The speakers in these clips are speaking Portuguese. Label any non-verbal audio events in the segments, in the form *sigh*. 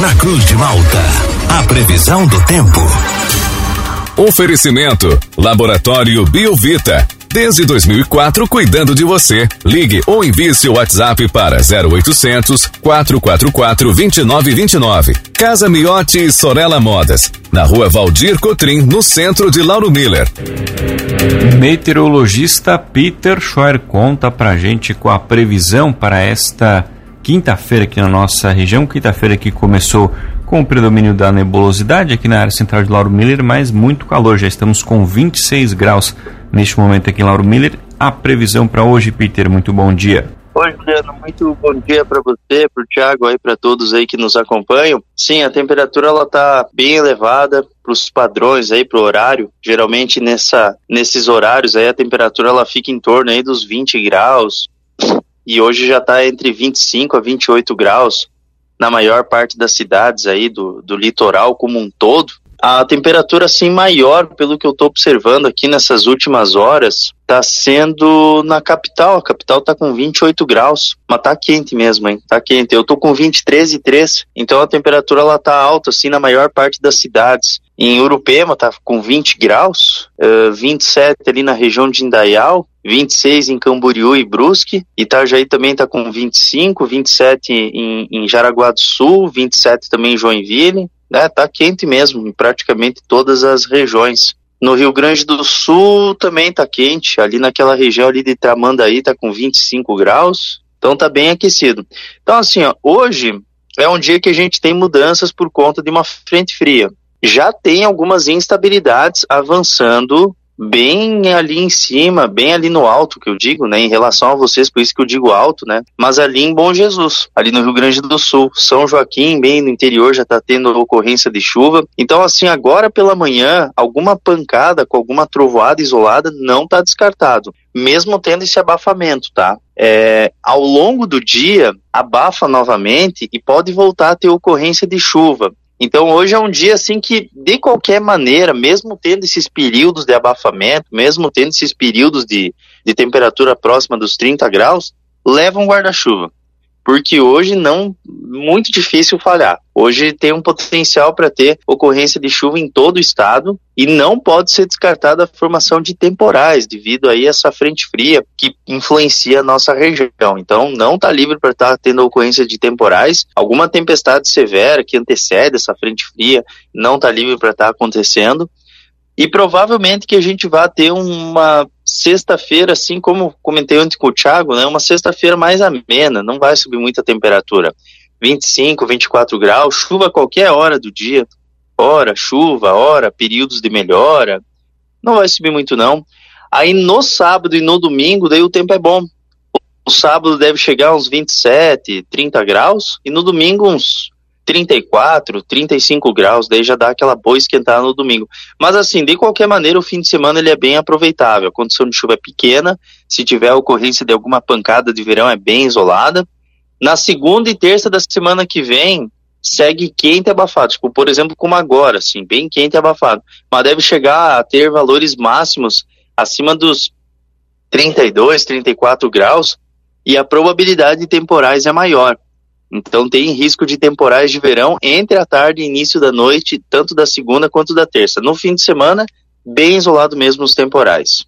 na Cruz de Malta. A previsão do tempo. Oferecimento: Laboratório Biovita. Desde 2004, cuidando de você. Ligue ou envie seu WhatsApp para 0800 444 2929. Casa Miotti e Sorella Modas. Na rua Valdir Cotrim, no centro de Lauro Miller. Meteorologista Peter Scheuer conta pra gente com a previsão para esta quinta-feira aqui na nossa região. Quinta-feira que começou com o predomínio da nebulosidade aqui na área central de Lauro Miller, mas muito calor. Já estamos com 26 graus neste momento aqui em Lauro Miller. A previsão para hoje, Peter, muito bom dia. Oi, Juliano, muito bom dia para você, para o Thiago aí, para todos aí que nos acompanham. Sim, a temperatura ela tá bem elevada para os padrões aí, para o horário. Geralmente nessa, nesses horários aí a temperatura ela fica em torno aí dos 20 graus e hoje já está entre 25 a 28 graus na maior parte das cidades aí do, do litoral como um todo. A temperatura assim maior, pelo que eu estou observando aqui nessas últimas horas, está sendo na capital. A capital está com 28 graus, mas tá quente mesmo, hein? Tá quente. Eu tô com 23,3, então a temperatura ela tá alta assim na maior parte das cidades. Em Urupema tá com 20 graus, uh, 27 ali na região de Indaial, 26 em Camboriú e Brusque, Itajaí também está com 25, 27 em, em Jaraguá do Sul, 27 também em Joinville, né? Tá quente mesmo em praticamente todas as regiões. No Rio Grande do Sul também tá quente, ali naquela região ali de Tramandaí tá com 25 graus, então tá bem aquecido. Então assim, ó, hoje é um dia que a gente tem mudanças por conta de uma frente fria. Já tem algumas instabilidades avançando bem ali em cima, bem ali no alto, que eu digo, né, em relação a vocês, por isso que eu digo alto, né, mas ali em Bom Jesus, ali no Rio Grande do Sul, São Joaquim, bem no interior, já está tendo ocorrência de chuva. Então, assim, agora pela manhã, alguma pancada com alguma trovoada isolada não está descartado, mesmo tendo esse abafamento, tá? É, ao longo do dia, abafa novamente e pode voltar a ter ocorrência de chuva. Então hoje é um dia assim que, de qualquer maneira, mesmo tendo esses períodos de abafamento, mesmo tendo esses períodos de, de temperatura próxima dos 30 graus, leva um guarda-chuva porque hoje não muito difícil falhar. Hoje tem um potencial para ter ocorrência de chuva em todo o estado e não pode ser descartada a formação de temporais devido aí a essa frente fria que influencia a nossa região. Então não está livre para estar tá tendo ocorrência de temporais. Alguma tempestade severa que antecede essa frente fria não está livre para estar tá acontecendo. E provavelmente que a gente vai ter uma sexta-feira, assim como comentei ontem com o Thiago, né, uma sexta-feira mais amena, não vai subir muita temperatura. 25, 24 graus, chuva a qualquer hora do dia, hora chuva, hora períodos de melhora, não vai subir muito não. Aí no sábado e no domingo, daí o tempo é bom. O sábado deve chegar uns 27, 30 graus e no domingo uns 34, 35 graus, daí já dá aquela boa esquentada no domingo. Mas assim, de qualquer maneira, o fim de semana ele é bem aproveitável. A condição de chuva é pequena, se tiver ocorrência de alguma pancada de verão é bem isolada. Na segunda e terça da semana que vem, segue quente e abafado, tipo, por exemplo, como agora, assim, bem quente e abafado. Mas deve chegar a ter valores máximos acima dos 32, 34 graus e a probabilidade de temporais é maior. Então tem risco de temporais de verão entre a tarde e início da noite, tanto da segunda quanto da terça. No fim de semana, bem isolado mesmo os temporais.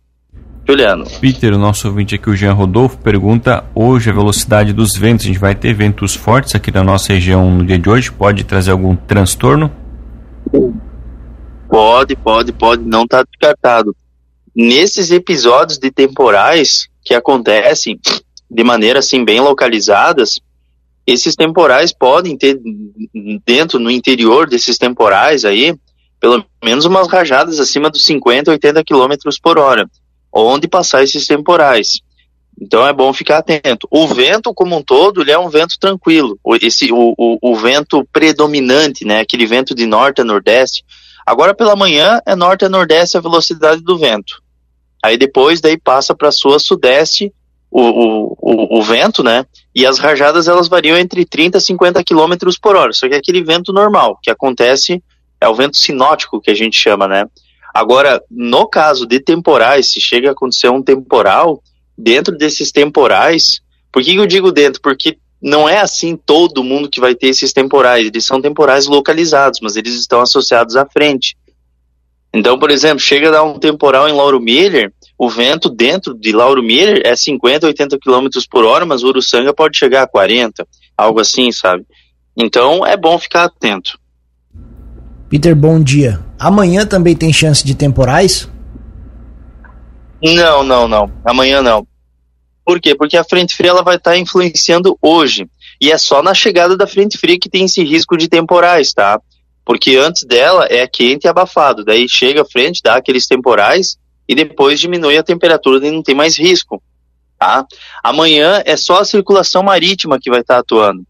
Juliano. Peter, o nosso ouvinte aqui, o Jean Rodolfo, pergunta hoje a velocidade dos ventos. A gente vai ter ventos fortes aqui na nossa região no dia de hoje. Pode trazer algum transtorno? Pode, pode, pode. Não está descartado. Nesses episódios de temporais que acontecem de maneira assim bem localizadas, esses temporais podem ter dentro, no interior desses temporais aí, pelo menos umas rajadas acima dos 50, 80 km por hora, onde passar esses temporais. Então é bom ficar atento. O vento como um todo, ele é um vento tranquilo. Esse, o, o, o vento predominante, né? Aquele vento de norte a nordeste. Agora pela manhã é norte a nordeste a velocidade do vento. Aí depois daí passa para sul a sudeste o, o, o, vento, né? E as rajadas elas variam entre 30 e 50 km por hora. Só que é aquele vento normal que acontece é o vento sinótico que a gente chama, né? Agora, no caso de temporais, se chega a acontecer um temporal, dentro desses temporais, por que eu digo dentro? Porque não é assim todo mundo que vai ter esses temporais, eles são temporais localizados, mas eles estão associados à frente. Então, por exemplo, chega a dar um temporal em Lauro Miller, o vento dentro de Lauro Miller é 50, 80 km por hora, mas o Uruçanga pode chegar a 40, algo assim, sabe? Então é bom ficar atento. Peter, bom dia. Amanhã também tem chance de temporais? Não, não, não. Amanhã não. Por quê? Porque a frente fria ela vai estar tá influenciando hoje. E é só na chegada da frente fria que tem esse risco de temporais, tá? Porque antes dela é quente e abafado. Daí chega a frente, dá aqueles temporais e depois diminui a temperatura e não tem mais risco. Tá? Amanhã é só a circulação marítima que vai estar tá atuando.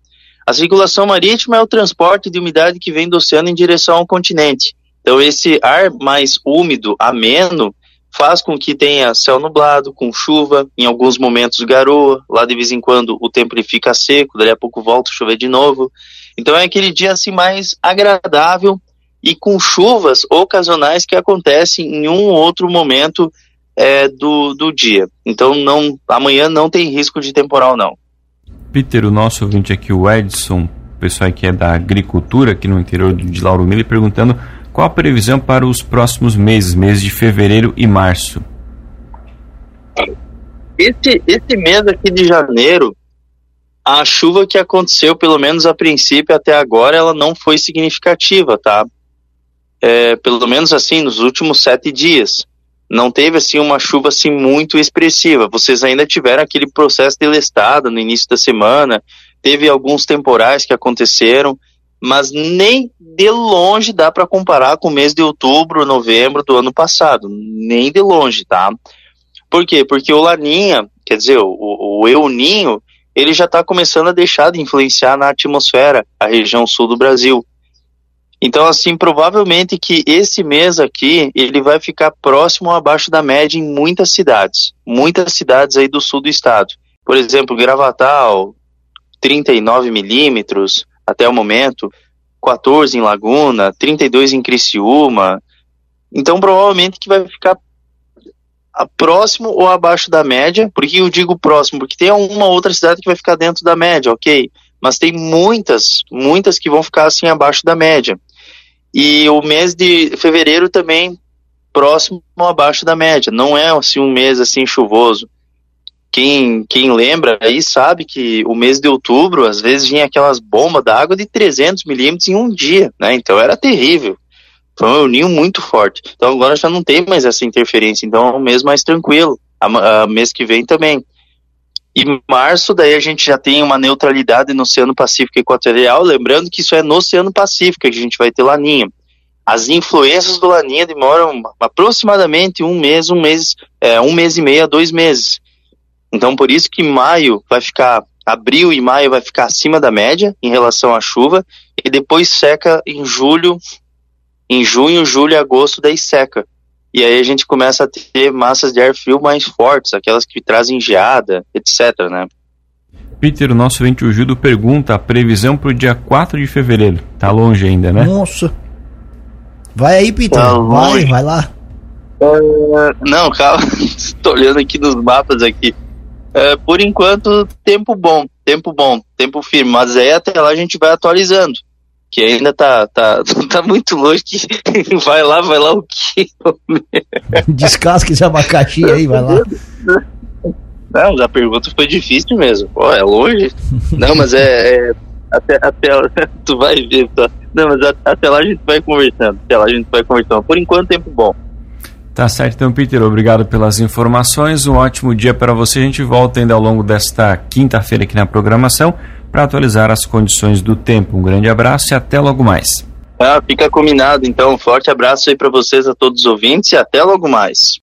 A circulação marítima é o transporte de umidade que vem do oceano em direção ao continente. Então, esse ar mais úmido, ameno, faz com que tenha céu nublado, com chuva, em alguns momentos garoa, lá de vez em quando o tempo ele fica seco, dali a pouco volta a chover de novo. Então é aquele dia assim mais agradável e com chuvas ocasionais que acontecem em um ou outro momento é, do, do dia. Então não, amanhã não tem risco de temporal não. Peter, o nosso ouvinte aqui, o Edson, pessoal que é da agricultura aqui no interior de Lauro Miller, perguntando qual a previsão para os próximos meses, meses de fevereiro e março? Esse, esse mês aqui de janeiro, a chuva que aconteceu, pelo menos a princípio até agora, ela não foi significativa, tá? É, pelo menos assim, nos últimos sete dias. Não teve assim uma chuva assim muito expressiva. Vocês ainda tiveram aquele processo de no início da semana. Teve alguns temporais que aconteceram mas nem de longe dá para comparar com o mês de outubro, novembro do ano passado, nem de longe, tá? Por quê? Porque o Laninha, quer dizer, o, o Euninho, ele já está começando a deixar de influenciar na atmosfera a região sul do Brasil. Então, assim, provavelmente que esse mês aqui, ele vai ficar próximo ou abaixo da média em muitas cidades. Muitas cidades aí do sul do estado. Por exemplo, Gravatal, 39 milímetros, até o momento, 14 em Laguna, 32 em Criciúma. Então, provavelmente que vai ficar próximo ou abaixo da média. Por que eu digo próximo? Porque tem uma outra cidade que vai ficar dentro da média, ok? Mas tem muitas, muitas que vão ficar assim abaixo da média. E o mês de fevereiro também próximo abaixo da média. Não é assim um mês assim chuvoso quem, quem lembra aí sabe que o mês de outubro, às vezes, vinha aquelas bombas d'água de 300 milímetros em um dia, né? Então era terrível. Foi um ninho muito forte. Então agora já não tem mais essa interferência. Então é um mês mais tranquilo. A, a mês que vem também. E março, daí a gente já tem uma neutralidade no Oceano Pacífico Equatorial, lembrando que isso é no Oceano Pacífico que a gente vai ter laninha. As influências do laninha demoram aproximadamente um mês, um mês, é, um mês e meio a dois meses. Então, por isso que maio vai ficar, abril e maio vai ficar acima da média em relação à chuva, e depois seca em julho, em junho, julho e agosto, daí seca. E aí a gente começa a ter massas de ar frio mais fortes, aquelas que trazem geada, etc, né? Peter, o nosso ouvinte o Gildo pergunta a previsão para o dia 4 de fevereiro. Tá longe ainda, né? Nossa. Vai aí, Peter. Tá vai, vai lá. Uh, não, calma. *laughs* Estou olhando aqui nos mapas aqui. É, por enquanto, tempo bom, tempo bom, tempo firme, mas aí até lá a gente vai atualizando, que ainda tá, tá, *laughs* tá muito longe que *laughs* vai lá, vai lá o quê? *laughs* Descasca esse abacaxi aí, vai lá. Não, a pergunta foi difícil mesmo. Pô, é longe? Não, mas é, é até, até tu vai ver, tá? Não, mas até lá a gente vai conversando, até lá a gente vai conversando. Por enquanto, tempo bom. Tá certo, então, Peter, obrigado pelas informações. Um ótimo dia para você. A gente volta ainda ao longo desta quinta-feira aqui na programação para atualizar as condições do tempo. Um grande abraço e até logo mais. Ah, fica combinado, então. Um forte abraço aí para vocês, a todos os ouvintes, e até logo mais.